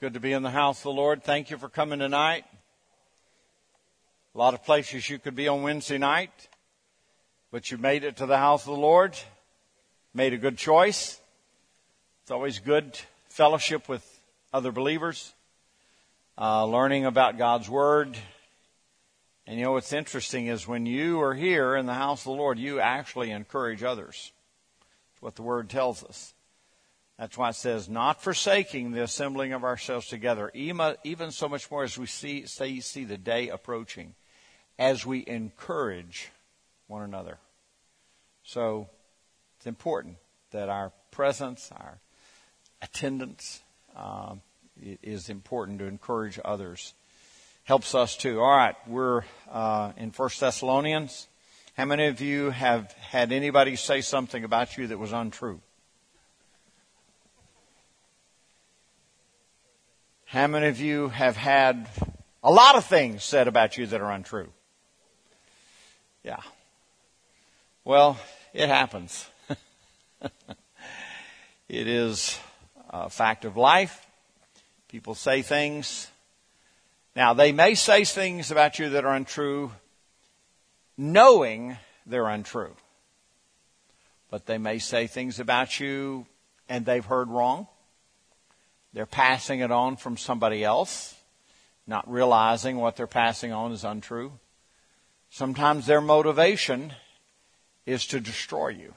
good to be in the house of the Lord. Thank you for coming tonight. A lot of places you could be on Wednesday night, but you made it to the house of the Lord. Made a good choice. It's always good fellowship with other believers, uh, learning about God's Word. And you know what's interesting is when you are here in the house of the Lord, you actually encourage others. That's what the Word tells us. That's why it says, not forsaking the assembling of ourselves together, even so much more as we see, say, see the day approaching, as we encourage one another. So it's important that our presence, our attendance, um, is important to encourage others. Helps us too. All right, we're uh, in First Thessalonians. How many of you have had anybody say something about you that was untrue? How many of you have had a lot of things said about you that are untrue? Yeah. Well, it happens. it is a fact of life. People say things. Now, they may say things about you that are untrue, knowing they're untrue. But they may say things about you and they've heard wrong they're passing it on from somebody else, not realizing what they're passing on is untrue. Sometimes their motivation is to destroy you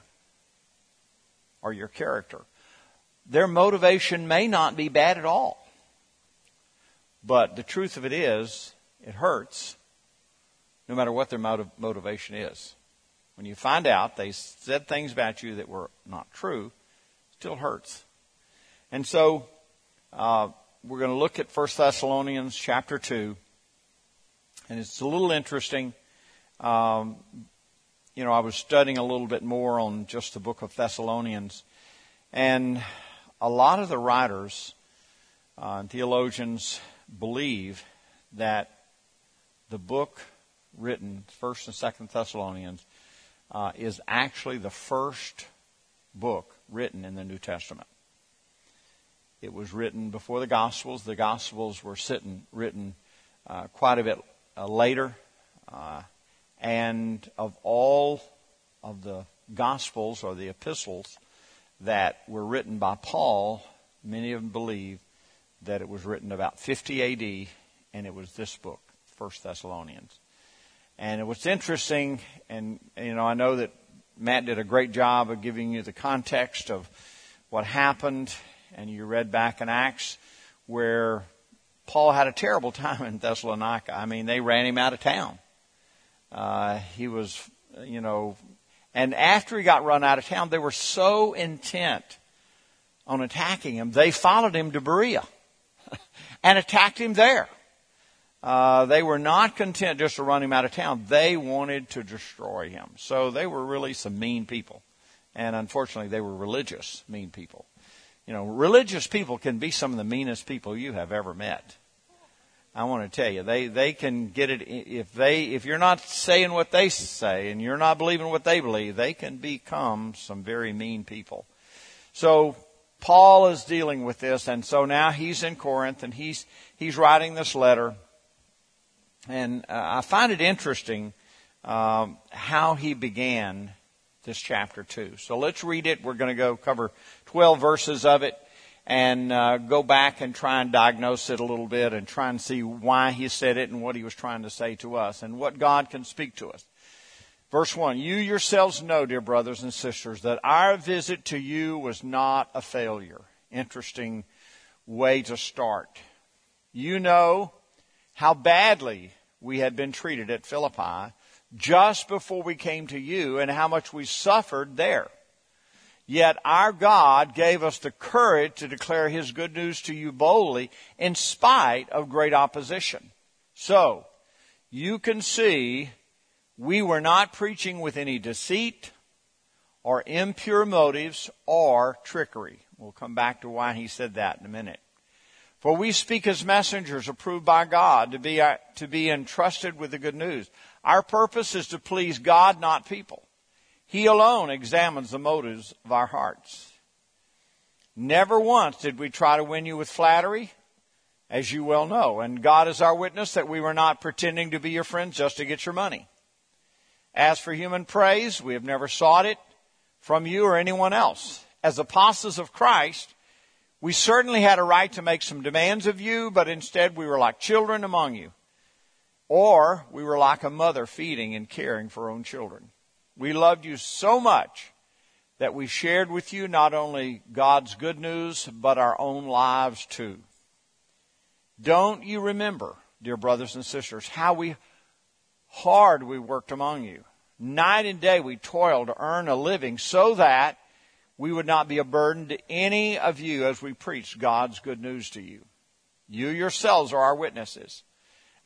or your character. Their motivation may not be bad at all. But the truth of it is, it hurts no matter what their motiv- motivation is. When you find out they said things about you that were not true, it still hurts. And so uh, we're going to look at 1 Thessalonians chapter 2. And it's a little interesting. Um, you know, I was studying a little bit more on just the book of Thessalonians. And a lot of the writers uh, and theologians believe that the book written, 1st and 2nd Thessalonians, uh, is actually the first book written in the New Testament. It was written before the Gospels. The Gospels were sitting, written uh, quite a bit uh, later. Uh, and of all of the Gospels or the epistles that were written by Paul, many of them believe that it was written about 50 AD, and it was this book, First Thessalonians. And what's interesting, and you know, I know that Matt did a great job of giving you the context of what happened and you read back in Acts where Paul had a terrible time in Thessalonica. I mean, they ran him out of town. Uh, he was, you know, and after he got run out of town, they were so intent on attacking him, they followed him to Berea and attacked him there. Uh, they were not content just to run him out of town. They wanted to destroy him. So they were really some mean people. And unfortunately, they were religious, mean people. You know, religious people can be some of the meanest people you have ever met. I want to tell you, they, they can get it, if they, if you're not saying what they say and you're not believing what they believe, they can become some very mean people. So, Paul is dealing with this, and so now he's in Corinth and he's, he's writing this letter. And uh, I find it interesting um, how he began this chapter 2. So let's read it. We're going to go cover 12 verses of it and uh, go back and try and diagnose it a little bit and try and see why he said it and what he was trying to say to us and what God can speak to us. Verse 1 You yourselves know, dear brothers and sisters, that our visit to you was not a failure. Interesting way to start. You know how badly we had been treated at Philippi just before we came to you and how much we suffered there. Yet our God gave us the courage to declare His good news to you boldly in spite of great opposition. So, you can see we were not preaching with any deceit or impure motives or trickery. We'll come back to why he said that in a minute. For we speak as messengers approved by God to be, to be entrusted with the good news. Our purpose is to please God, not people. He alone examines the motives of our hearts. Never once did we try to win you with flattery, as you well know. And God is our witness that we were not pretending to be your friends just to get your money. As for human praise, we have never sought it from you or anyone else. As apostles of Christ, we certainly had a right to make some demands of you, but instead we were like children among you. Or we were like a mother feeding and caring for her own children. We loved you so much that we shared with you not only God's good news, but our own lives too. Don't you remember, dear brothers and sisters, how we hard we worked among you? Night and day we toiled to earn a living so that we would not be a burden to any of you as we preached God's good news to you. You yourselves are our witnesses.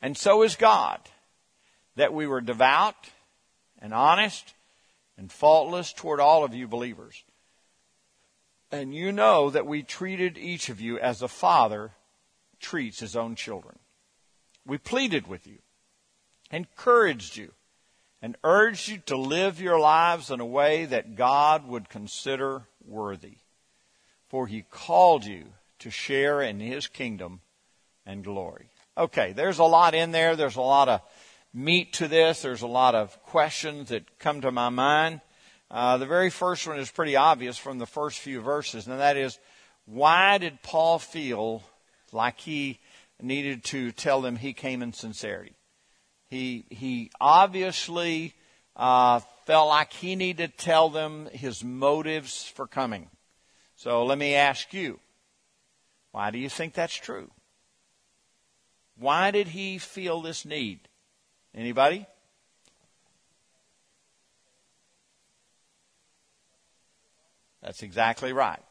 And so is God, that we were devout and honest and faultless toward all of you believers. And you know that we treated each of you as a father treats his own children. We pleaded with you, encouraged you, and urged you to live your lives in a way that God would consider worthy. For he called you to share in his kingdom and glory. Okay, there's a lot in there. There's a lot of meat to this. There's a lot of questions that come to my mind. Uh, the very first one is pretty obvious from the first few verses, and that is, why did Paul feel like he needed to tell them he came in sincerity? He he obviously uh, felt like he needed to tell them his motives for coming. So let me ask you, why do you think that's true? Why did he feel this need? Anybody? That's exactly right.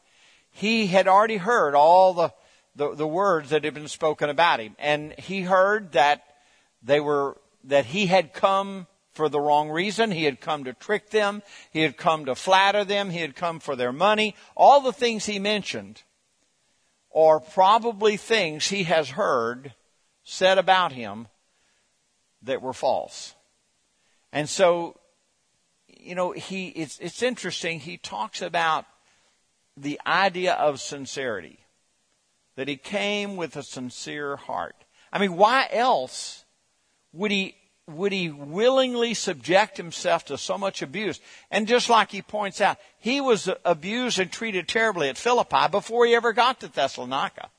He had already heard all the, the, the, words that had been spoken about him. And he heard that they were, that he had come for the wrong reason. He had come to trick them. He had come to flatter them. He had come for their money. All the things he mentioned are probably things he has heard said about him that were false. And so, you know, he, it's, it's interesting. He talks about the idea of sincerity. That he came with a sincere heart. I mean, why else would he, would he willingly subject himself to so much abuse? And just like he points out, he was abused and treated terribly at Philippi before he ever got to Thessalonica.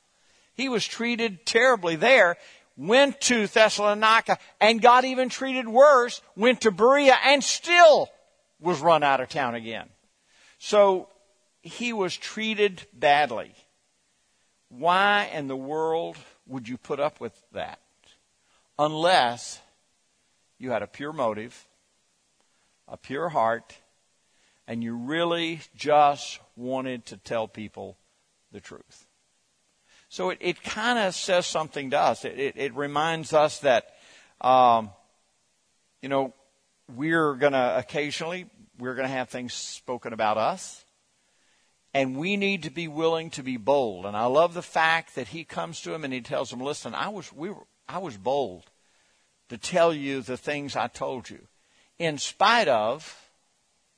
He was treated terribly there went to Thessalonica and got even treated worse, went to Berea and still was run out of town again. So he was treated badly. Why in the world would you put up with that? Unless you had a pure motive, a pure heart, and you really just wanted to tell people the truth. So it, it kind of says something to us. It, it, it reminds us that, um, you know, we're going to occasionally, we're going to have things spoken about us. And we need to be willing to be bold. And I love the fact that he comes to him and he tells him, listen, I was, we were, I was bold to tell you the things I told you in spite of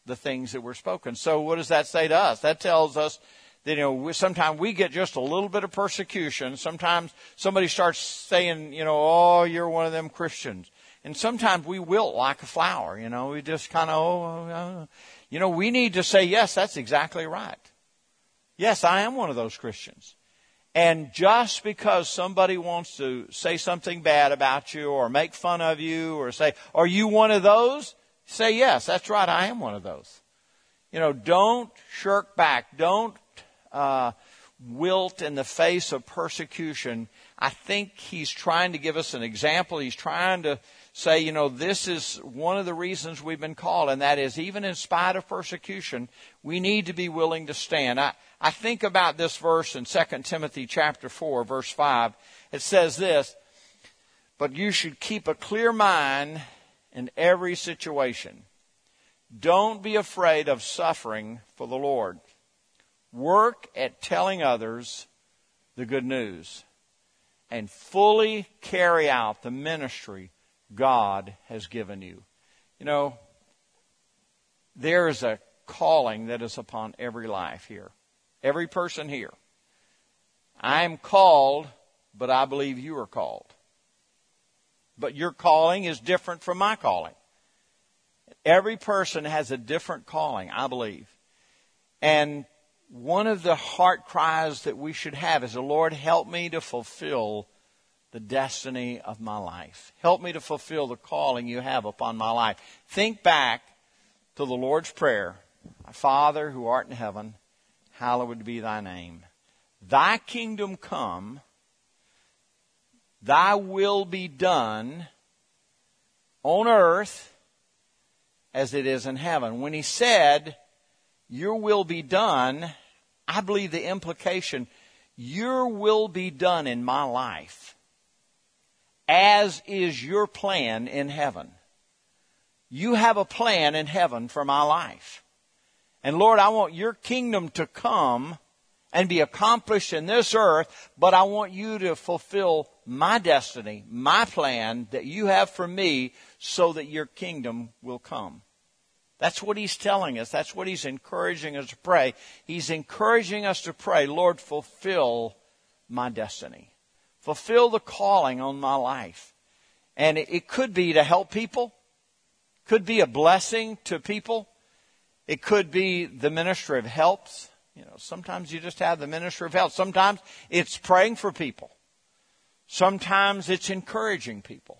the things that were spoken. So what does that say to us? That tells us you know, sometimes we get just a little bit of persecution. Sometimes somebody starts saying, you know, oh, you're one of them Christians. And sometimes we wilt like a flower, you know, we just kind of, oh, oh, oh, you know, we need to say, yes, that's exactly right. Yes, I am one of those Christians. And just because somebody wants to say something bad about you or make fun of you or say, are you one of those? Say, yes, that's right, I am one of those. You know, don't shirk back. Don't uh, wilt in the face of persecution, I think he's trying to give us an example. He's trying to say, you know, this is one of the reasons we've been called, and that is even in spite of persecution, we need to be willing to stand. I, I think about this verse in 2 Timothy chapter 4, verse 5. It says this, but you should keep a clear mind in every situation. Don't be afraid of suffering for the Lord. Work at telling others the good news and fully carry out the ministry God has given you. You know, there is a calling that is upon every life here, every person here. I am called but I believe you are called. But your calling is different from my calling. Every person has a different calling, I believe. And one of the heart cries that we should have is, Lord, help me to fulfill the destiny of my life. Help me to fulfill the calling you have upon my life. Think back to the Lord's Prayer Father who art in heaven, hallowed be thy name. Thy kingdom come, thy will be done on earth as it is in heaven. When he said, Your will be done, I believe the implication, Your will be done in my life as is your plan in heaven. You have a plan in heaven for my life. And Lord, I want your kingdom to come and be accomplished in this earth, but I want you to fulfill my destiny, my plan that you have for me so that your kingdom will come. That's what he's telling us. That's what he's encouraging us to pray. He's encouraging us to pray, Lord, fulfill my destiny fulfill the calling on my life. And it could be to help people, could be a blessing to people. It could be the ministry of helps. You know, sometimes you just have the ministry of health. Sometimes it's praying for people. Sometimes it's encouraging people.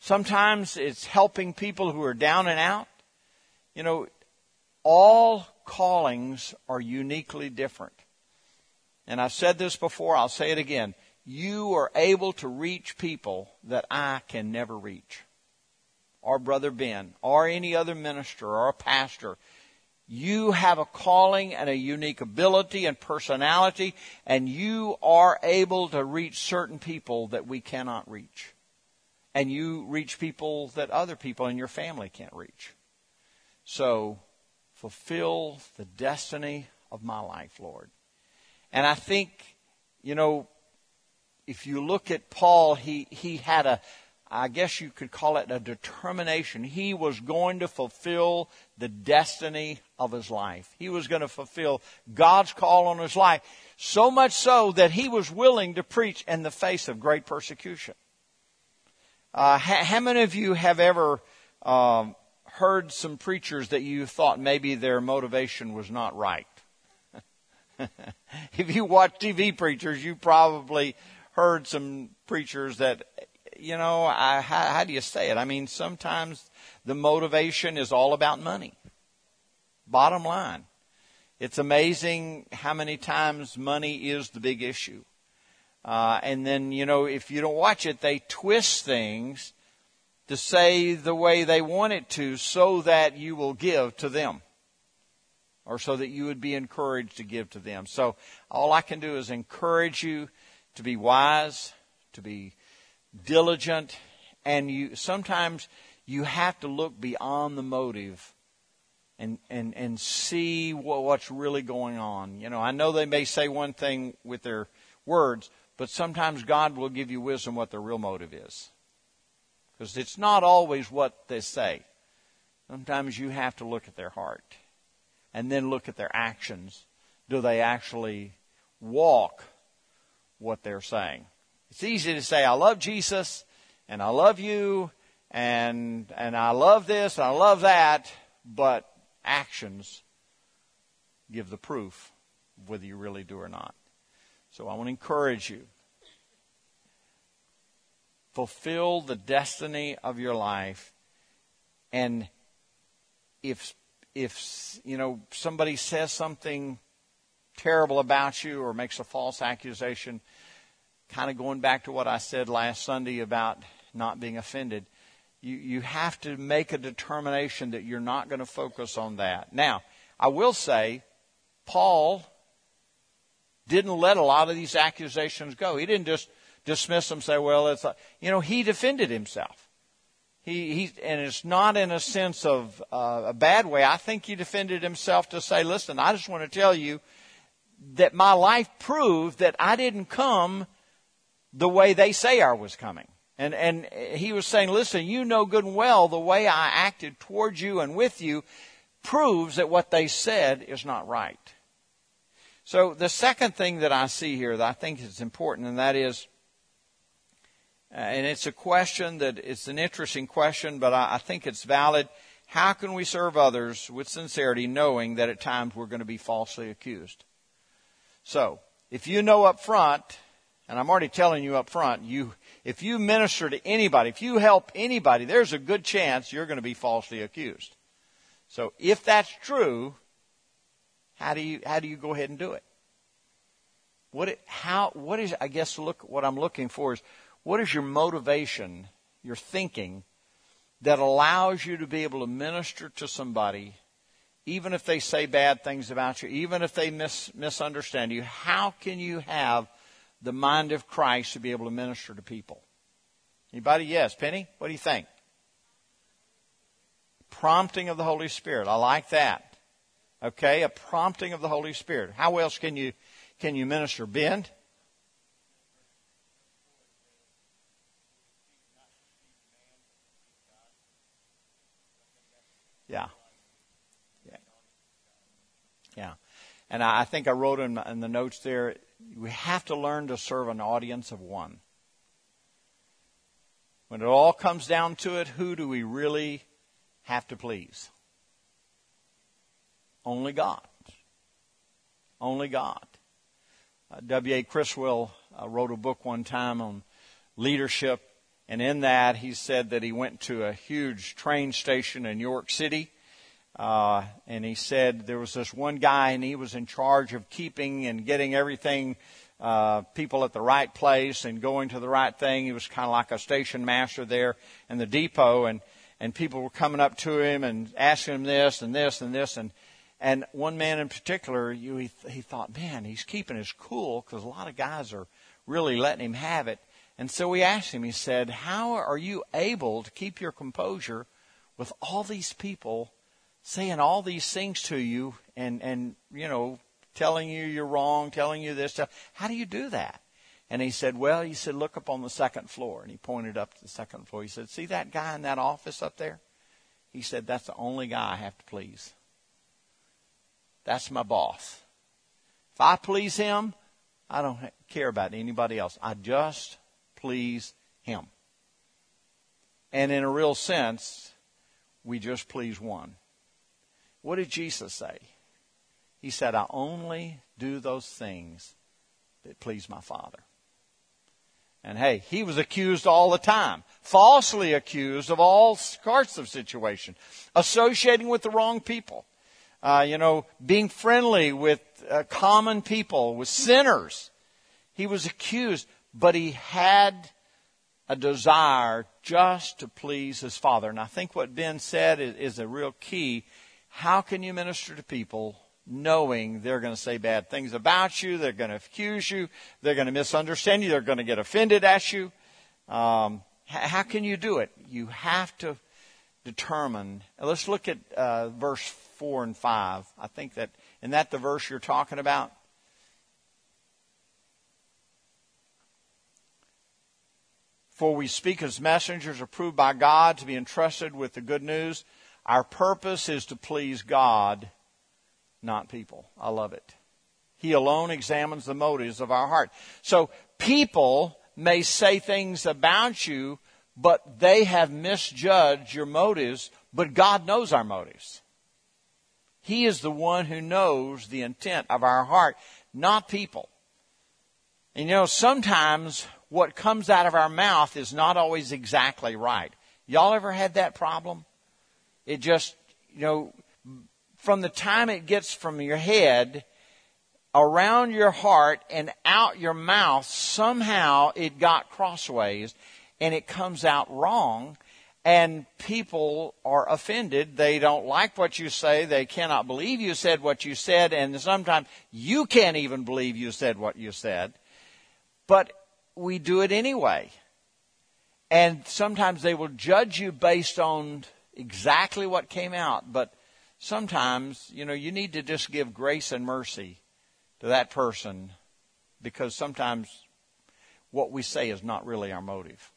Sometimes it's helping people who are down and out. You know, all callings are uniquely different. And I've said this before, I'll say it again you are able to reach people that I can never reach. Or Brother Ben, or any other minister, or a pastor. You have a calling and a unique ability and personality, and you are able to reach certain people that we cannot reach. And you reach people that other people in your family can't reach. So, fulfill the destiny of my life, Lord. And I think, you know, if you look at Paul, he, he had a, I guess you could call it a determination. He was going to fulfill the destiny of his life. He was going to fulfill God's call on his life. So much so that he was willing to preach in the face of great persecution. Uh, how, many of you have ever um, heard some preachers that you thought maybe their motivation was not right? if you watch TV preachers, you probably heard some preachers that, you know, I, how, how do you say it? I mean, sometimes the motivation is all about money. Bottom line. It's amazing how many times money is the big issue. Uh, and then, you know, if you don't watch it, they twist things to say the way they want it to so that you will give to them or so that you would be encouraged to give to them. So all I can do is encourage you to be wise, to be diligent, and you sometimes you have to look beyond the motive and and and see what, what's really going on. You know, I know they may say one thing with their words, but sometimes God will give you wisdom what their real motive is. Because it's not always what they say. Sometimes you have to look at their heart and then look at their actions. Do they actually walk what they're saying. It's easy to say, I love Jesus and I love you and, and I love this and I love that, but actions give the proof whether you really do or not. So I want to encourage you. Fulfill the destiny of your life and if if you know somebody says something terrible about you or makes a false accusation, kind of going back to what I said last Sunday about not being offended, you, you have to make a determination that you're not going to focus on that. Now, I will say, Paul didn't let a lot of these accusations go. He didn't just dismiss them, say, well, it's, you know, he defended himself. He, he, and it's not in a sense of uh, a bad way. I think he defended himself to say, listen, I just want to tell you that my life proved that I didn't come the way they say I was coming. And, and he was saying, listen, you know good and well the way I acted towards you and with you proves that what they said is not right. So the second thing that I see here that I think is important, and that is Uh, and it's a question that it's an interesting question, but I, I think it's valid. How can we serve others with sincerity knowing that at times we're going to be falsely accused? So, if you know up front, and I'm already telling you up front, you, if you minister to anybody, if you help anybody, there's a good chance you're going to be falsely accused. So if that's true, how do you, how do you go ahead and do it? What, it, how, what is, I guess look, what I'm looking for is, what is your motivation, your thinking, that allows you to be able to minister to somebody, even if they say bad things about you, even if they mis- misunderstand you? How can you have the mind of Christ to be able to minister to people? Anybody? Yes. Penny, what do you think? Prompting of the Holy Spirit. I like that. Okay, a prompting of the Holy Spirit. How else can you can you minister? Ben? Yeah. Yeah. Yeah. And I, think I wrote in, in the notes there, we have to learn to serve an audience of one. When it all comes down to it, who do we really have to please? Only God. Only God. Uh, W.A. Criswell uh, wrote a book one time on leadership, and in that he said that he went to a huge train station in York City, uh, and he said there was this one guy, and he was in charge of keeping and getting everything, uh, people at the right place and going to the right thing. He was kind of like a station master there in the depot, and and people were coming up to him and asking him this and this and this and and one man in particular, you, he, he thought, man, he's keeping his cool because a lot of guys are really letting him have it. And so we asked him, he said, how are you able to keep your composure with all these people saying all these things to you and, and, you know, telling you you're wrong, telling you this stuff? How do you do that? And he said, well, he said, look up on the second floor. And he pointed up to the second floor. He said, see that guy in that office up there? He said, that's the only guy I have to please. That's my boss. If I please him, I don't care about anybody else. I just please him. And in a real sense, we just please one. What did Jesus say? He said, I only do those things that please my Father. And hey, he was accused all the time, falsely accused of all sorts of situations, associating with the wrong people uh, you know, being friendly with uh, common people, with sinners. He was accused, but he had a desire just to please his father. And I think what Ben said is, is a real key. How can you minister to people knowing they're going to say bad things about you, they're going to accuse you, they're going to misunderstand you, they're going to get offended at you? Um, how can you do it? You have to determine. Let's look at uh, verse 4 and 5. I think that, isn't that the verse you're talking about? For we speak as messengers approved by God to be entrusted with the good news. Our purpose is to please God, not people. I love it. He alone examines the motives of our heart. So people may say things about you, but they have misjudged your motives, but God knows our motives. He is the one who knows the intent of our heart, not people. And you know, sometimes what comes out of our mouth is not always exactly right. Y'all ever had that problem? It just, you know, from the time it gets from your head around your heart and out your mouth, somehow it got crossways and it comes out wrong and people are offended. They don't like what you say. They cannot believe you said what you said, and sometimes you can't even believe you said what you said. But we do it anyway. And sometimes they will judge you based on exactly what came out, but sometimes, you know, you need to just give grace and mercy to that person because sometimes what we say is not really our motive.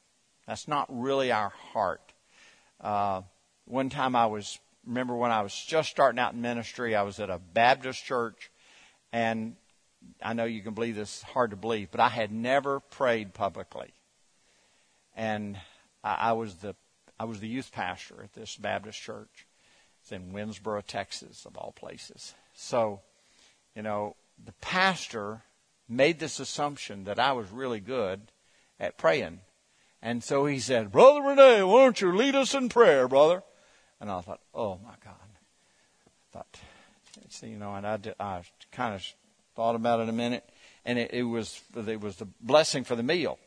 That's not really our heart. Uh, one time I was, remember when I was just starting out in ministry, I was at a Baptist church, and I know you can believe this, hard to believe, but I had never prayed publicly. and I, I was the I was the youth pastor at this Baptist church. It's in Winnsboro, Texas, of all places. So, you know, the pastor made this assumption that I was really good at praying. And so he said, Brother Renee, why don't you lead us in prayer, brother? And I thought, oh my God. I thought, it's, you know, and I, did, I kind of thought about it a minute, and it, it was it was the blessing for the meal.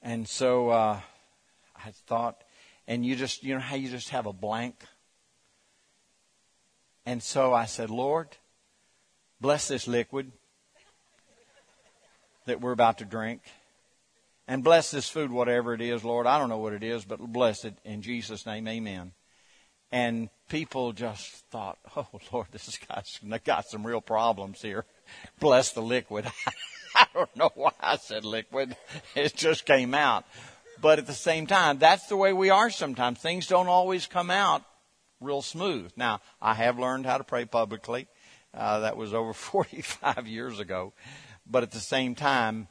And so uh, I thought, and you just you know how you just have a blank. And so I said, Lord, bless this liquid that we're about to drink. And bless this food, whatever it is, Lord. I don't know what it is, but bless it in Jesus' name. Amen. And people just thought, oh, Lord, this guy's got some real problems here. Bless the liquid. I don't know why I said liquid. It just came out. But at the same time, that's the way we are sometimes. Things don't always come out real smooth. Now, I have learned how to pray publicly. Uh, that was over 45 years ago. But at the same time,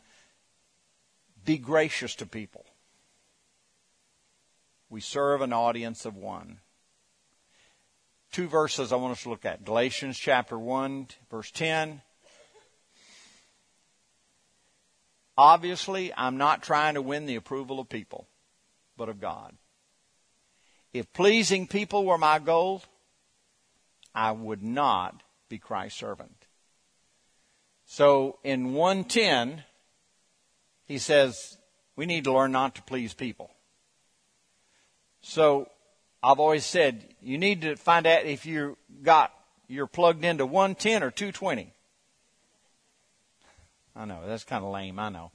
be gracious to people. We serve an audience of one. Two verses I want us to look at. Galatians chapter 1, verse 10. Obviously, I'm not trying to win the approval of people, but of God. If pleasing people were my goal, I would not be Christ's servant. So in 110, he says we need to learn not to please people. So I've always said you need to find out if you got you're plugged into 110 or 220. I know that's kind of lame. I know.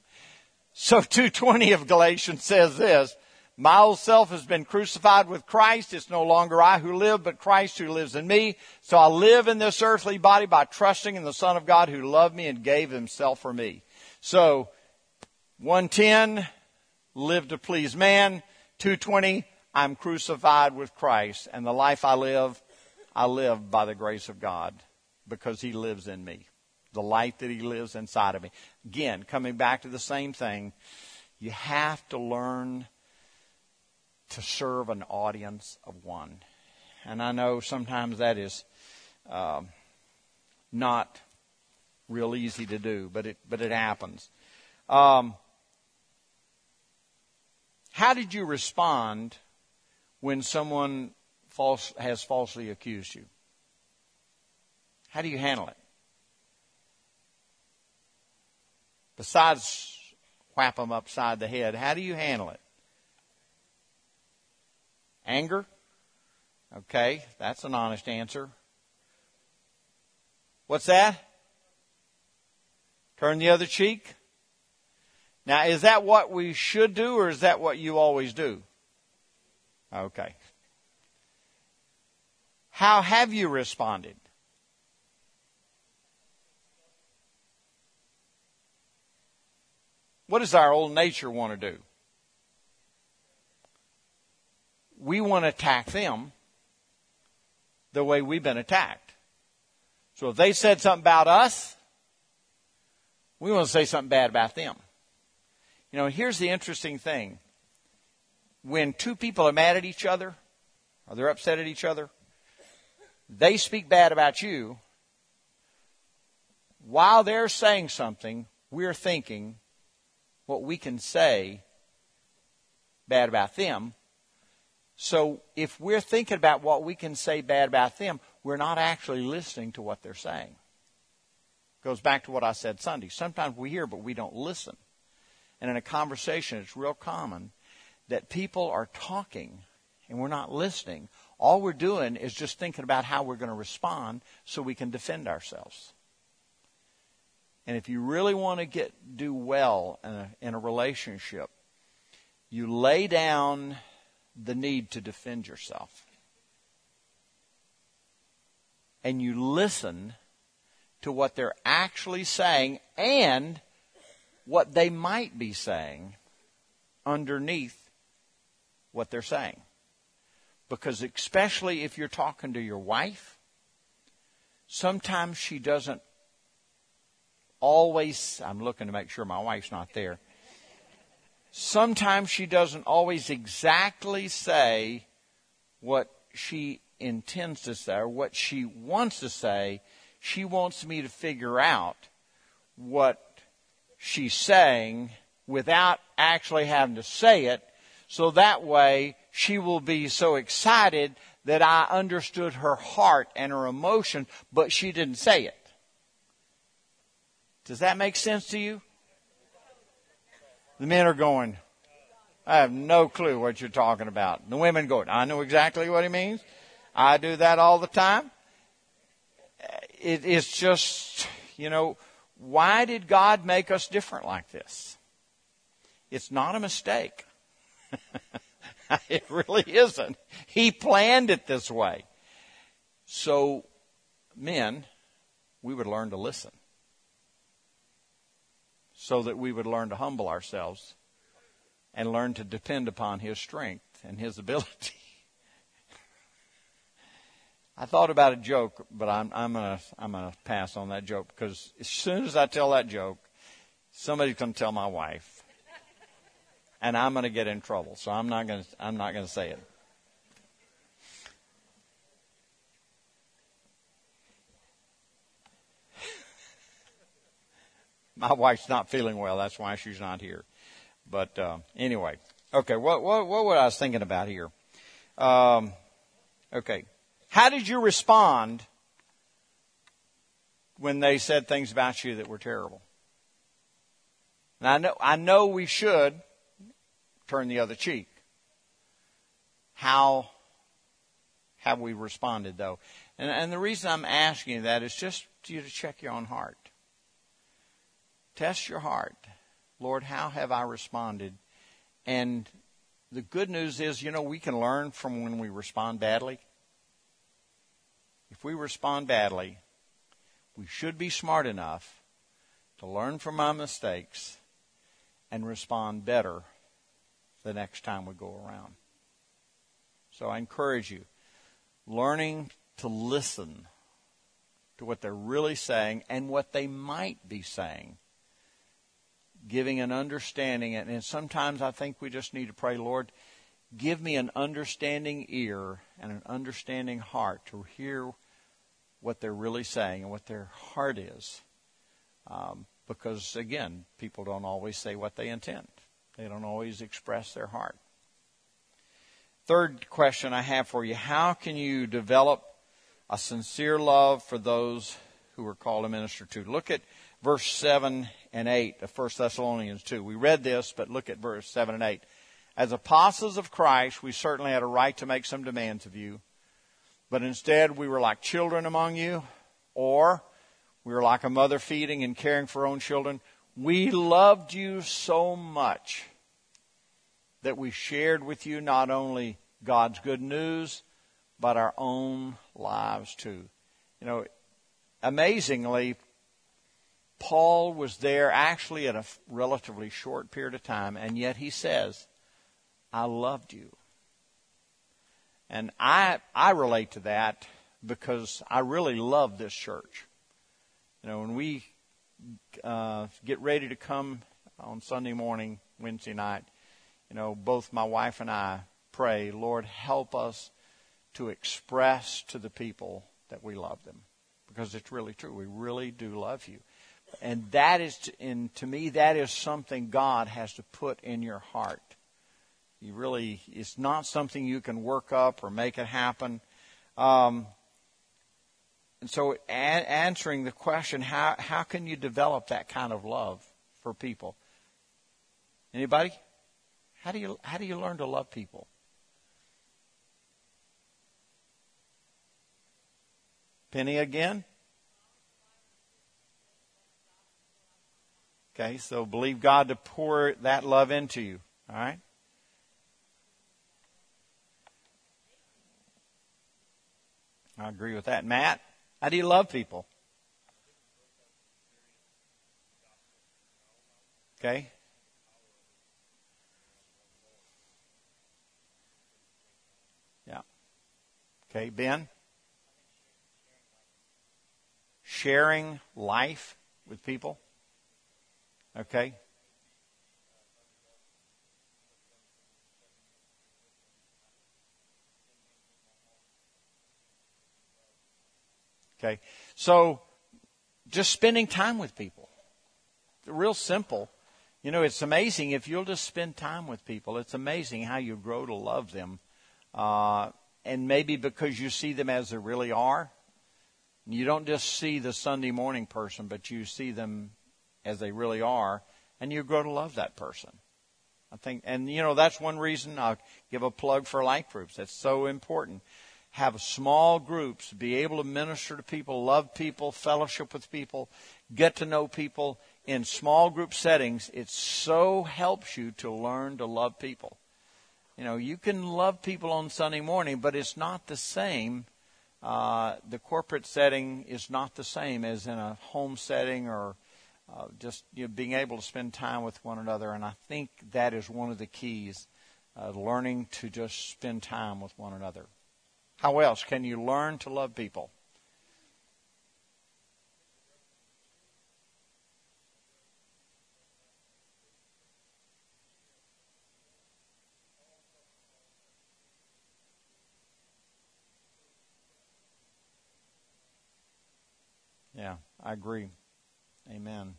So 220 of Galatians says this: My old self has been crucified with Christ. It's no longer I who live, but Christ who lives in me. So I live in this earthly body by trusting in the Son of God who loved me and gave Himself for me. So 110, live to please man. 220, I'm crucified with Christ. And the life I live, I live by the grace of God because He lives in me. The light that He lives inside of me. Again, coming back to the same thing, you have to learn to serve an audience of one. And I know sometimes that is um, not real easy to do, but it but it happens. Um, how did you respond when someone false, has falsely accused you? How do you handle it? Besides whap them upside the head, how do you handle it? Anger? Okay, that's an honest answer. What's that? Turn the other cheek? Now, is that what we should do or is that what you always do? Okay. How have you responded? What does our old nature want to do? We want to attack them the way we've been attacked. So if they said something about us, we want to say something bad about them. You know, here's the interesting thing. When two people are mad at each other, or they're upset at each other, they speak bad about you. While they're saying something, we're thinking what we can say bad about them. So if we're thinking about what we can say bad about them, we're not actually listening to what they're saying. Goes back to what I said Sunday. Sometimes we hear, but we don't listen. And in a conversation, it's real common that people are talking and we're not listening. All we're doing is just thinking about how we're going to respond so we can defend ourselves. And if you really want to get do well in a, in a relationship, you lay down the need to defend yourself. And you listen to what they're actually saying and what they might be saying underneath what they're saying. Because especially if you're talking to your wife, sometimes she doesn't always, I'm looking to make sure my wife's not there. sometimes she doesn't always exactly say what she intends to say or what she wants to say. She wants me to figure out what she's saying without actually having to say it. So that way she will be so excited that I understood her heart and her emotion, but she didn't say it. Does that make sense to you? The men are going, I have no clue what you're talking about. The women go, I know exactly what he means. I do that all the time. It's just, you know, why did God make us different like this? It's not a mistake. it really isn't. He planned it this way. So, men, we would learn to listen so that we would learn to humble ourselves and learn to depend upon His strength and His ability. I thought about a joke, but I'm, I'm gonna I'm gonna pass on that joke because as soon as I tell that joke, somebody's gonna tell my wife, and I'm gonna get in trouble. So I'm not gonna I'm not gonna say it. My wife's not feeling well. That's why she's not here. But uh, anyway, okay. What what what was I thinking about here? Um, okay, how did you respond when they said things about you that were terrible? And I know I know we should turn the other cheek. How have we responded though? And, and the reason I'm asking you that is just you to check your own heart. Test your heart. Lord, how have I responded? And the good news is, you know, we can learn from when we respond badly. If we respond badly, we should be smart enough to learn from our mistakes and respond better the next time we go around. So I encourage you, learning to listen to what they're really saying and what they might be saying giving an understanding. And sometimes I think we just need to pray, Lord, give me an understanding ear and an understanding heart to hear what they're really saying and what their heart is. Um, because, again, people don't always say what they intend, they don't always express their heart. Third question I have for you How can you develop a sincere love for those who are called to minister to? Look at verse 7 and 8 of 1 Thessalonians 2. We read this, but look at verse 7 and 8. As apostles of Christ, we certainly had a right to make some demands of you, but instead we were like children among you, or we were like a mother feeding and caring for her own children. We loved you so much that we shared with you not only God's good news, but our own lives too. You know, amazingly, Paul was there actually at a relatively short period of time, and yet he says, I loved you. And I, I relate to that because I really love this church. You know, when we uh, get ready to come on Sunday morning, Wednesday night, you know, both my wife and I pray, Lord, help us to express to the people that we love them. Because it's really true. We really do love you. And that is, and to me, that is something God has to put in your heart. You really, it's not something you can work up or make it happen. Um, and so, a- answering the question, how how can you develop that kind of love for people? Anybody? How do you how do you learn to love people? Penny again. Okay, so believe God to pour that love into you. All right? I agree with that. Matt, how do you love people? Okay. Yeah. Okay, Ben? Sharing life with people? Okay? Okay? So, just spending time with people. Real simple. You know, it's amazing if you'll just spend time with people. It's amazing how you grow to love them. Uh, and maybe because you see them as they really are, you don't just see the Sunday morning person, but you see them as they really are, and you grow to love that person. I think, and you know, that's one reason I'll give a plug for life groups. That's so important. Have small groups, be able to minister to people, love people, fellowship with people, get to know people in small group settings. It so helps you to learn to love people. You know, you can love people on Sunday morning, but it's not the same. Uh, the corporate setting is not the same as in a home setting or uh, just you know, being able to spend time with one another. And I think that is one of the keys, uh, learning to just spend time with one another. How else can you learn to love people? Yeah, I agree. Amen.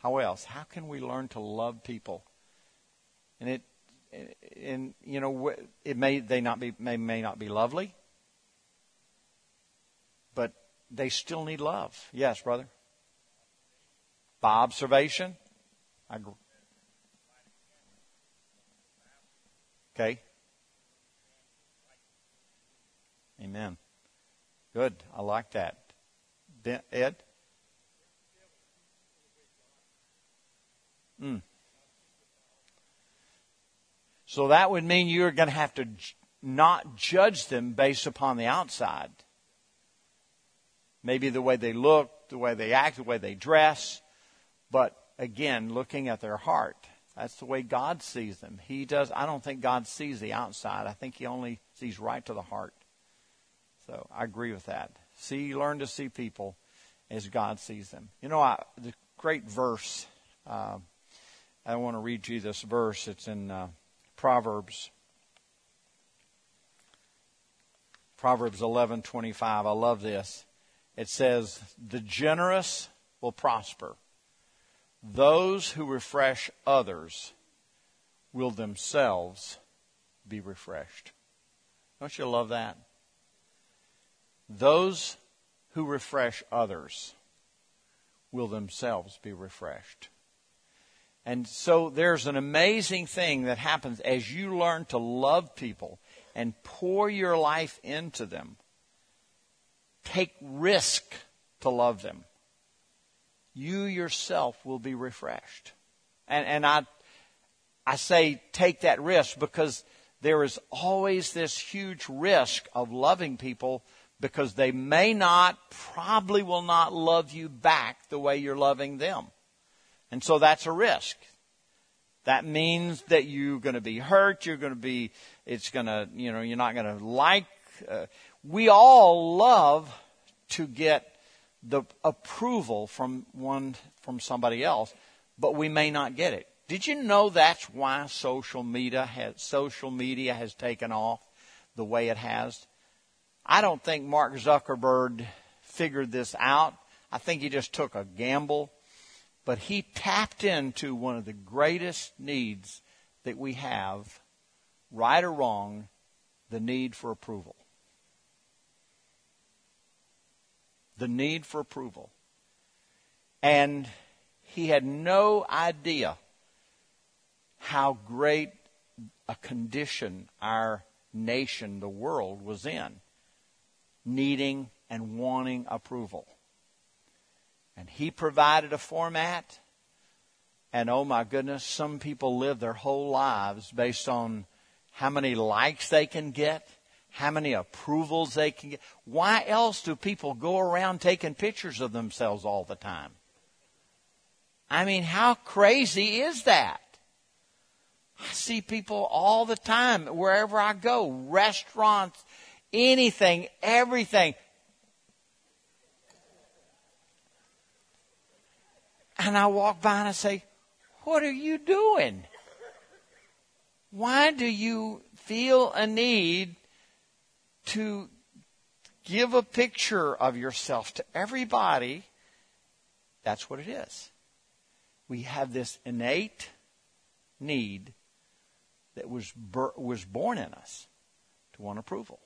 How else? How can we learn to love people? And it, and you know, it may they not be may may not be lovely, but they still need love. Yes, brother. By observation, I. Okay. Amen. Good. I like that. Ed? Mm. So that would mean you're going to have to not judge them based upon the outside. Maybe the way they look, the way they act, the way they dress. But again, looking at their heart. That's the way God sees them. He does, I don't think God sees the outside. I think He only sees right to the heart. So I agree with that. See, learn to see people as God sees them. You know, I, the great verse uh, I want to read you this verse. It's in uh, Proverbs. Proverbs 11:25. I love this. It says, "The generous will prosper. Those who refresh others will themselves be refreshed." Don't you love that? Those who refresh others will themselves be refreshed. And so there's an amazing thing that happens as you learn to love people and pour your life into them. Take risk to love them. You yourself will be refreshed. And, and I, I say take that risk because there is always this huge risk of loving people because they may not, probably will not love you back the way you're loving them. And so that's a risk. That means that you're going to be hurt. You're going to be, it's going to, you know, you're not going to like. Uh, we all love to get the approval from one, from somebody else, but we may not get it. Did you know that's why social media has, social media has taken off the way it has? I don't think Mark Zuckerberg figured this out. I think he just took a gamble but he tapped into one of the greatest needs that we have, right or wrong, the need for approval. The need for approval. And he had no idea how great a condition our nation, the world, was in, needing and wanting approval. And he provided a format. And oh my goodness, some people live their whole lives based on how many likes they can get, how many approvals they can get. Why else do people go around taking pictures of themselves all the time? I mean, how crazy is that? I see people all the time wherever I go, restaurants, anything, everything. And I walk by and I say, What are you doing? Why do you feel a need to give a picture of yourself to everybody, that's what it is. We have this innate need that was, was born in us to want approval.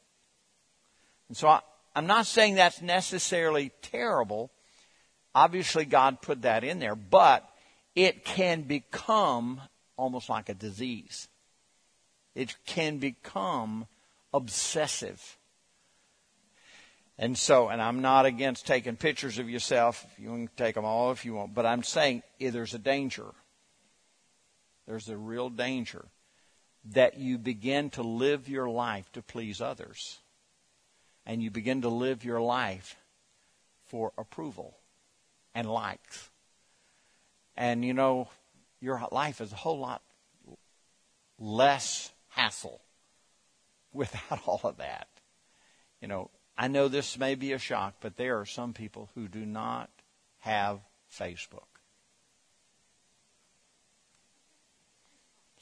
And so I, I'm not saying that's necessarily terrible. Obviously, God put that in there, but it can become almost like a disease. It can become obsessive. And so, and I'm not against taking pictures of yourself. You can take them all if you want, but I'm saying eh, there's a danger. There's a real danger that you begin to live your life to please others. And you begin to live your life for approval and likes. And you know, your life is a whole lot less hassle without all of that. You know, I know this may be a shock, but there are some people who do not have Facebook.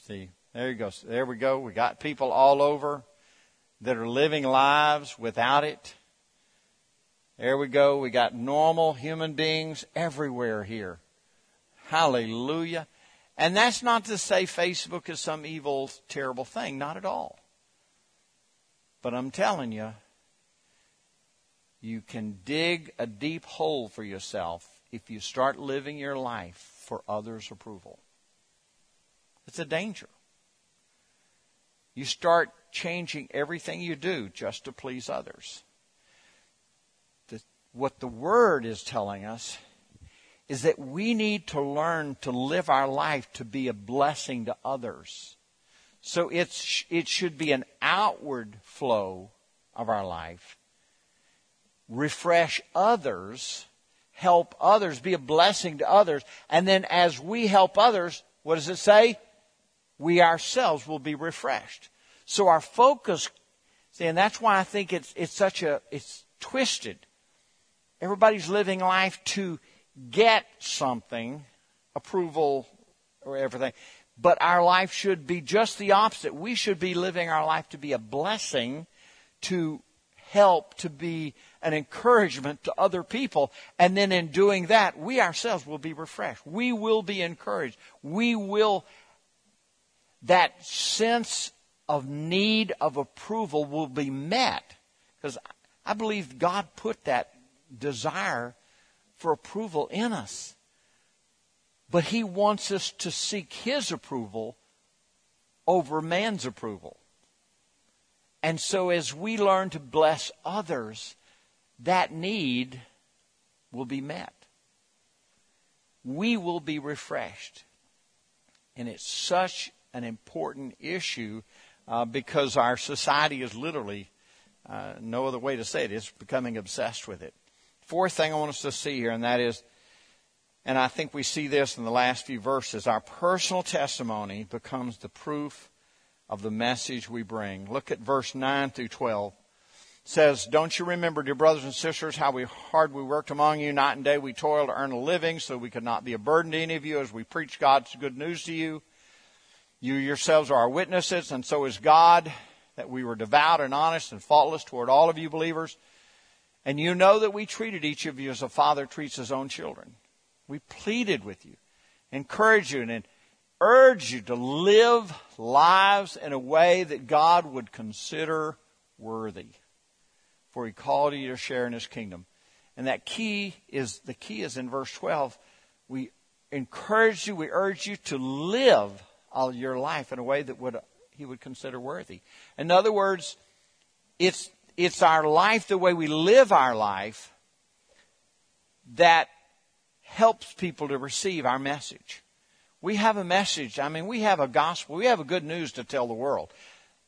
See, there you go. There we go. We got people all over that are living lives without it. There we go. We got normal human beings everywhere here. Hallelujah. And that's not to say Facebook is some evil, terrible thing. Not at all. But I'm telling you, you can dig a deep hole for yourself if you start living your life for others' approval. It's a danger. You start changing everything you do just to please others. What the Word is telling us is that we need to learn to live our life to be a blessing to others. So it's, it should be an outward flow of our life. Refresh others, help others, be a blessing to others. And then as we help others, what does it say? we ourselves will be refreshed. So our focus, see, and that's why I think it's, it's such a, it's twisted. Everybody's living life to get something, approval or everything. But our life should be just the opposite. We should be living our life to be a blessing, to help, to be an encouragement to other people. And then in doing that, we ourselves will be refreshed. We will be encouraged. We will that sense of need of approval will be met. Because I believe God put that desire for approval in us. But He wants us to seek His approval over man's approval. And so as we learn to bless others, that need will be met. We will be refreshed. And it's such an important issue uh, because our society is literally, uh, no other way to say it, is becoming obsessed with it. Fourth thing I want us to see here, and that is, and I think we see this in the last few verses, our personal testimony becomes the proof of the message we bring. Look at verse 9 through 12. It says, Don't you remember, dear brothers and sisters, how we hard we worked among you, night and day we toiled to earn a living, so we could not be a burden to any of you as we preach God's good news to you. You yourselves are our witnesses, and so is God, that we were devout and honest and faultless toward all of you believers. And you know that we treated each of you as a father treats his own children. We pleaded with you, encouraged you, and urged you to live lives in a way that God would consider worthy. For he called you to share in his kingdom. And that key is, the key is in verse 12. We encourage you, we urge you to live all your life in a way that would he would consider worthy. In other words, it's it's our life, the way we live our life, that helps people to receive our message. We have a message. I mean, we have a gospel. We have a good news to tell the world.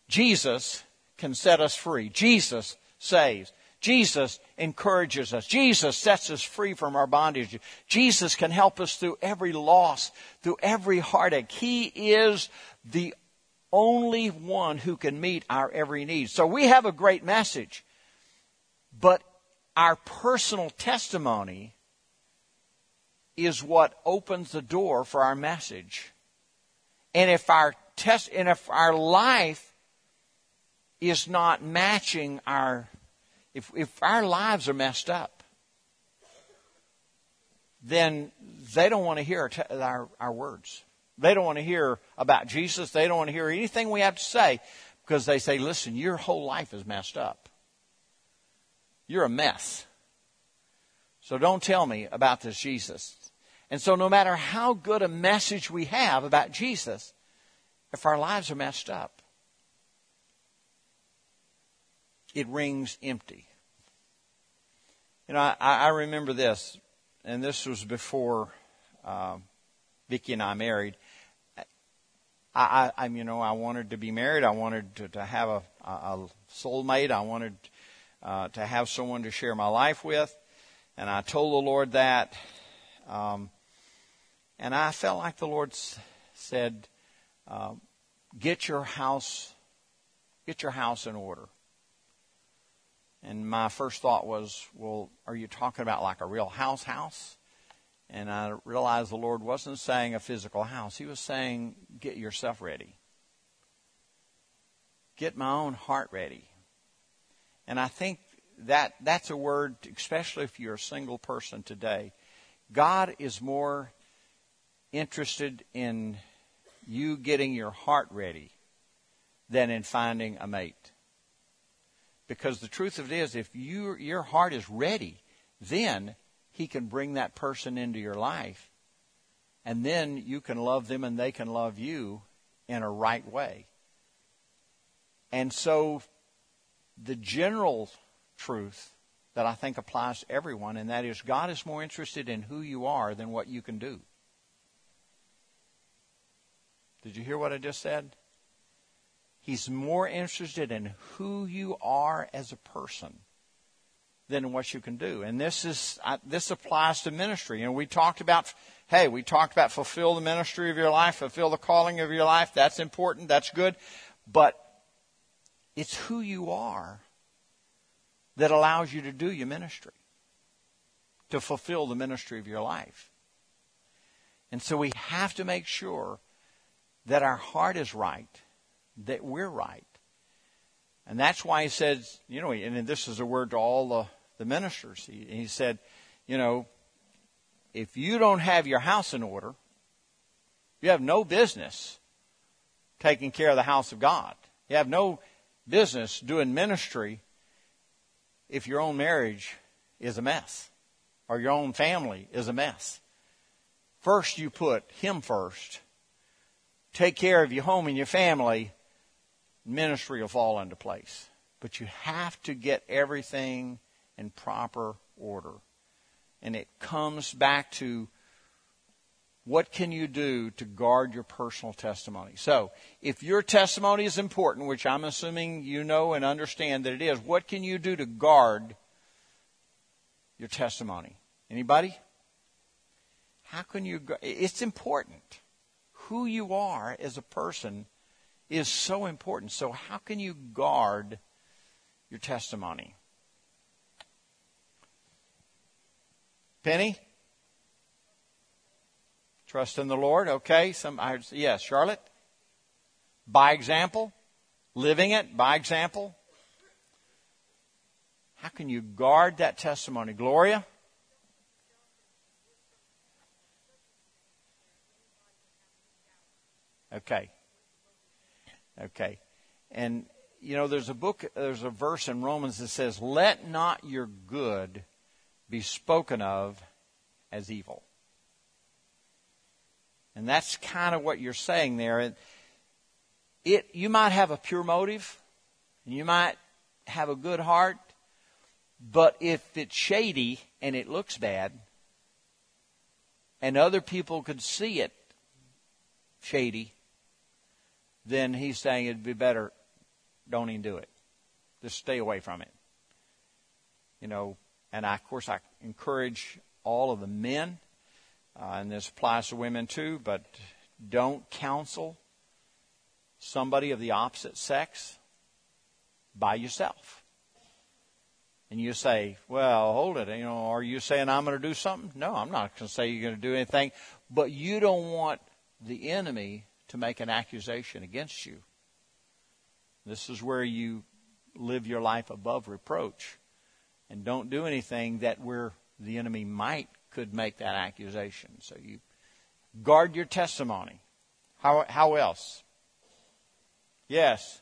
Jesus can set us free. Jesus saves. Jesus encourages us. Jesus sets us free from our bondage. Jesus can help us through every loss, through every heartache. He is the only one who can meet our every need. So we have a great message, but our personal testimony is what opens the door for our message. And if our test, and if our life is not matching our if, if our lives are messed up, then they don't want to hear our, our, our words. They don't want to hear about Jesus. They don't want to hear anything we have to say because they say, listen, your whole life is messed up. You're a mess. So don't tell me about this Jesus. And so no matter how good a message we have about Jesus, if our lives are messed up, it rings empty. You know, I, I remember this, and this was before uh, Vicki and I married. I, I, you know, I wanted to be married. I wanted to, to have a, a soulmate. I wanted uh, to have someone to share my life with, and I told the Lord that. Um, and I felt like the Lord said, uh, "Get your house, get your house in order." And my first thought was, well, are you talking about like a real house house? And I realized the Lord wasn't saying a physical house. He was saying, get yourself ready. Get my own heart ready. And I think that that's a word, especially if you're a single person today. God is more interested in you getting your heart ready than in finding a mate. Because the truth of it is, if you, your heart is ready, then He can bring that person into your life. And then you can love them and they can love you in a right way. And so the general truth that I think applies to everyone, and that is God is more interested in who you are than what you can do. Did you hear what I just said? He's more interested in who you are as a person than what you can do. And this is this applies to ministry. And we talked about hey, we talked about fulfill the ministry of your life, fulfill the calling of your life. That's important. That's good. But it's who you are that allows you to do your ministry, to fulfill the ministry of your life. And so we have to make sure that our heart is right that we're right. And that's why he says, you know, and this is a word to all the, the ministers. He, he said, you know, if you don't have your house in order, you have no business taking care of the house of God. You have no business doing ministry if your own marriage is a mess or your own family is a mess. First, you put Him first. Take care of your home and your family, ministry will fall into place. But you have to get everything in proper order. And it comes back to what can you do to guard your personal testimony? So, if your testimony is important, which I'm assuming you know and understand that it is, what can you do to guard your testimony? Anybody? How can you? It's important. Who you are as a person is so important. So, how can you guard your testimony? Penny? Trust in the Lord. Okay. Some, I, yes, Charlotte? By example? Living it by example? How can you guard that testimony? Gloria? Okay. Okay. And, you know, there's a book, there's a verse in Romans that says, Let not your good be spoken of as evil. And that's kind of what you're saying there. It, you might have a pure motive, you might have a good heart, but if it's shady and it looks bad, and other people could see it shady, then he's saying it'd be better don't even do it. Just stay away from it. You know, and I, of course, I encourage all of the men, uh, and this applies to women too, but don't counsel somebody of the opposite sex by yourself. And you say, well, hold it. You know, are you saying I'm going to do something? No, I'm not going to say you're going to do anything. But you don't want the enemy to make an accusation against you. This is where you live your life above reproach. and don't do anything that where the enemy might could make that accusation. So you guard your testimony. How how else? Yes.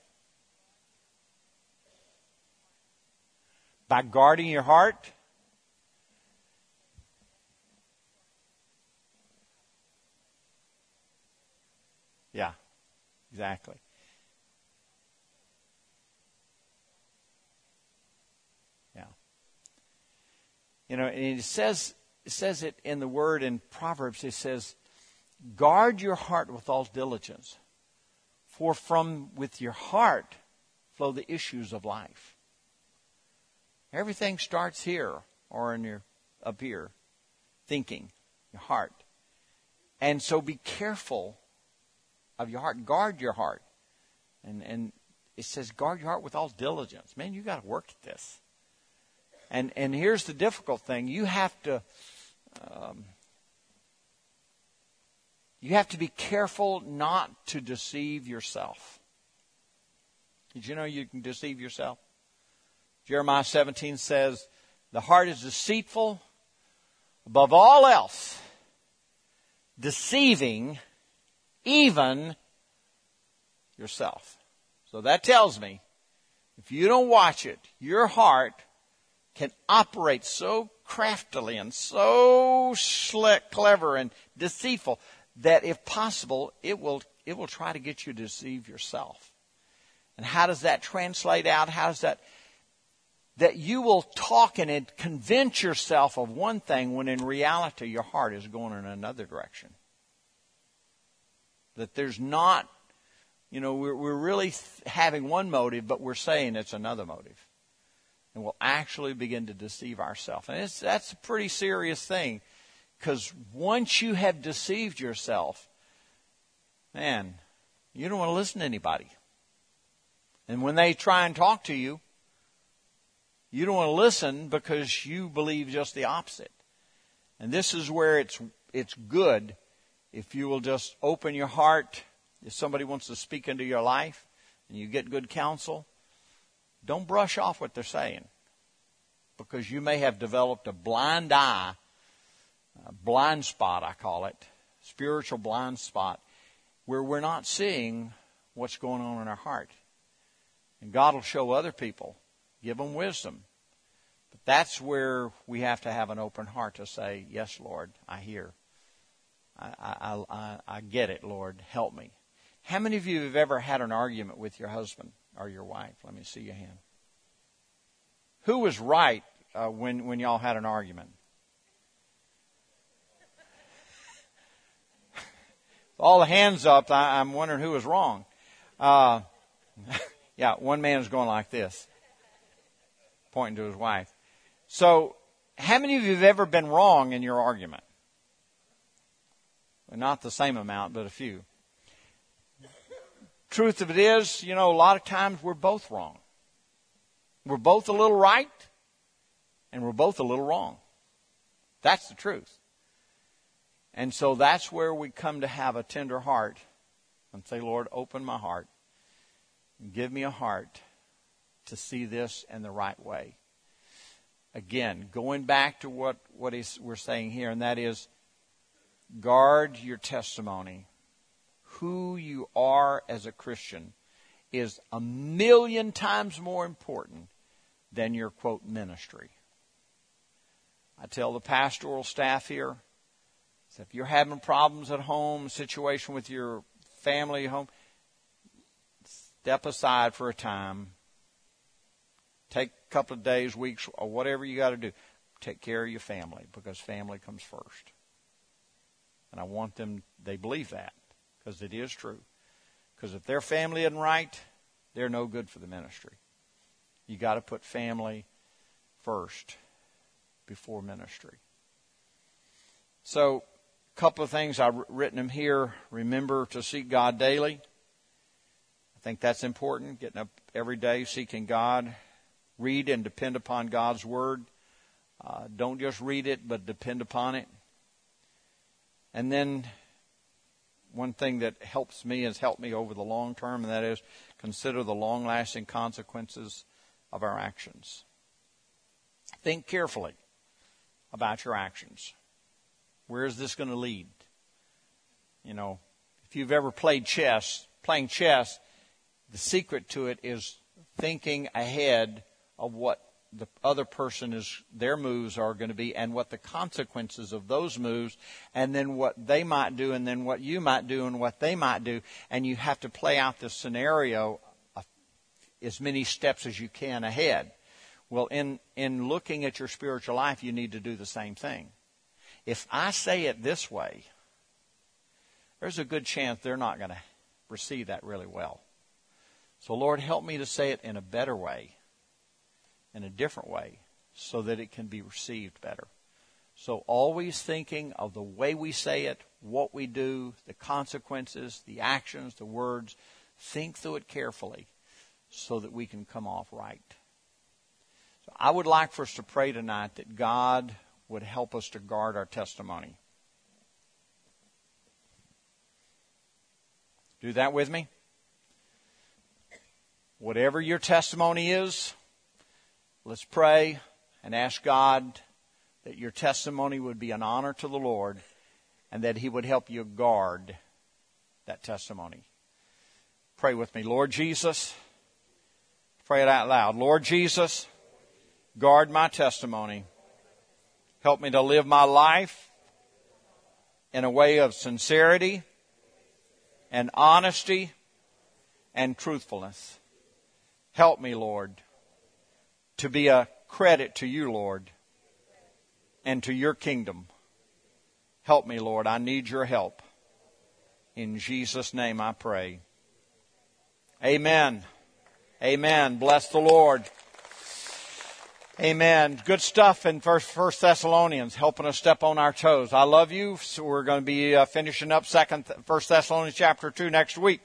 By guarding your heart. Yeah, exactly. Yeah. You know, and it says it says it in the word in Proverbs. It says, "Guard your heart with all diligence, for from with your heart flow the issues of life." Everything starts here or in your up here, thinking, your heart. And so be careful of your heart. Guard your heart. And and it says guard your heart with all diligence. Man, you got to work at this. And and here's the difficult thing: you have to um, you have to be careful not to deceive yourself. Did you know you can deceive yourself? Jeremiah 17 says, The heart is deceitful above all else, deceiving even yourself. So that tells me if you don't watch it, your heart can operate so craftily and so slick, clever and deceitful that if possible, it will, it will try to get you to deceive yourself. And how does that translate out? How does that that you will talk and convince yourself of one thing when in reality your heart is going in another direction. That there's not, you know, we're, we're really having one motive, but we're saying it's another motive. And we'll actually begin to deceive ourselves. And that's a pretty serious thing because once you have deceived yourself, man, you don't want to listen to anybody. And when they try and talk to you, you don't want to listen because you believe just the opposite. And this is where it's, it's good if you will just open your heart. If somebody wants to speak into your life and you get good counsel, don't brush off what they're saying because you may have developed a blind eye, a blind spot, I call it, spiritual blind spot, where we're not seeing what's going on in our heart. And God will show other people Give them wisdom. But that's where we have to have an open heart to say, Yes, Lord, I hear. I, I, I, I get it, Lord. Help me. How many of you have ever had an argument with your husband or your wife? Let me see your hand. Who was right uh, when, when y'all had an argument? All the hands up, I, I'm wondering who was wrong. Uh, yeah, one man's going like this pointing to his wife. So, how many of you have ever been wrong in your argument? Not the same amount, but a few. Truth of it is, you know, a lot of times we're both wrong. We're both a little right, and we're both a little wrong. That's the truth. And so that's where we come to have a tender heart and say, Lord, open my heart give me a heart to see this in the right way. Again, going back to what, what we're saying here, and that is guard your testimony. Who you are as a Christian is a million times more important than your quote ministry. I tell the pastoral staff here, if you're having problems at home, situation with your family home, step aside for a time Take a couple of days, weeks, or whatever you got to do. Take care of your family because family comes first. And I want them, they believe that because it is true. Because if their family isn't right, they're no good for the ministry. You got to put family first before ministry. So, a couple of things I've written them here. Remember to seek God daily. I think that's important. Getting up every day, seeking God read and depend upon God's Word. Uh, don't just read it, but depend upon it. And then one thing that helps me has helped me over the long term, and that is consider the long lasting consequences of our actions. Think carefully about your actions. Where is this going to lead? You know, if you've ever played chess, playing chess, the secret to it is thinking ahead of what the other person is their moves are going to be and what the consequences of those moves and then what they might do and then what you might do and what they might do. And you have to play out this scenario uh, as many steps as you can ahead. Well in in looking at your spiritual life you need to do the same thing. If i say it this way there's a good chance they're not going to receive that really well. So lord help me to say it in a better way in a different way so that it can be received better. So always thinking of the way we say it, what we do, the consequences, the actions, the words. Think through it carefully so that we can come off right. So I would like for us to pray tonight that God would help us to guard our testimony. Do that with me. Whatever your testimony is, Let's pray and ask God that your testimony would be an honor to the Lord and that He would help you guard that testimony. Pray with me. Lord Jesus, pray it out loud. Lord Jesus, guard my testimony. Help me to live my life in a way of sincerity and honesty and truthfulness. Help me, Lord to be a credit to you, Lord, and to your kingdom. Help me, Lord. I need your help. In Jesus' name I pray. Amen. Amen. Bless the Lord. Amen. Good stuff in First, First Thessalonians, helping us step on our toes. I love you. So we're going to be uh, finishing up Second, First Thessalonians chapter two next week.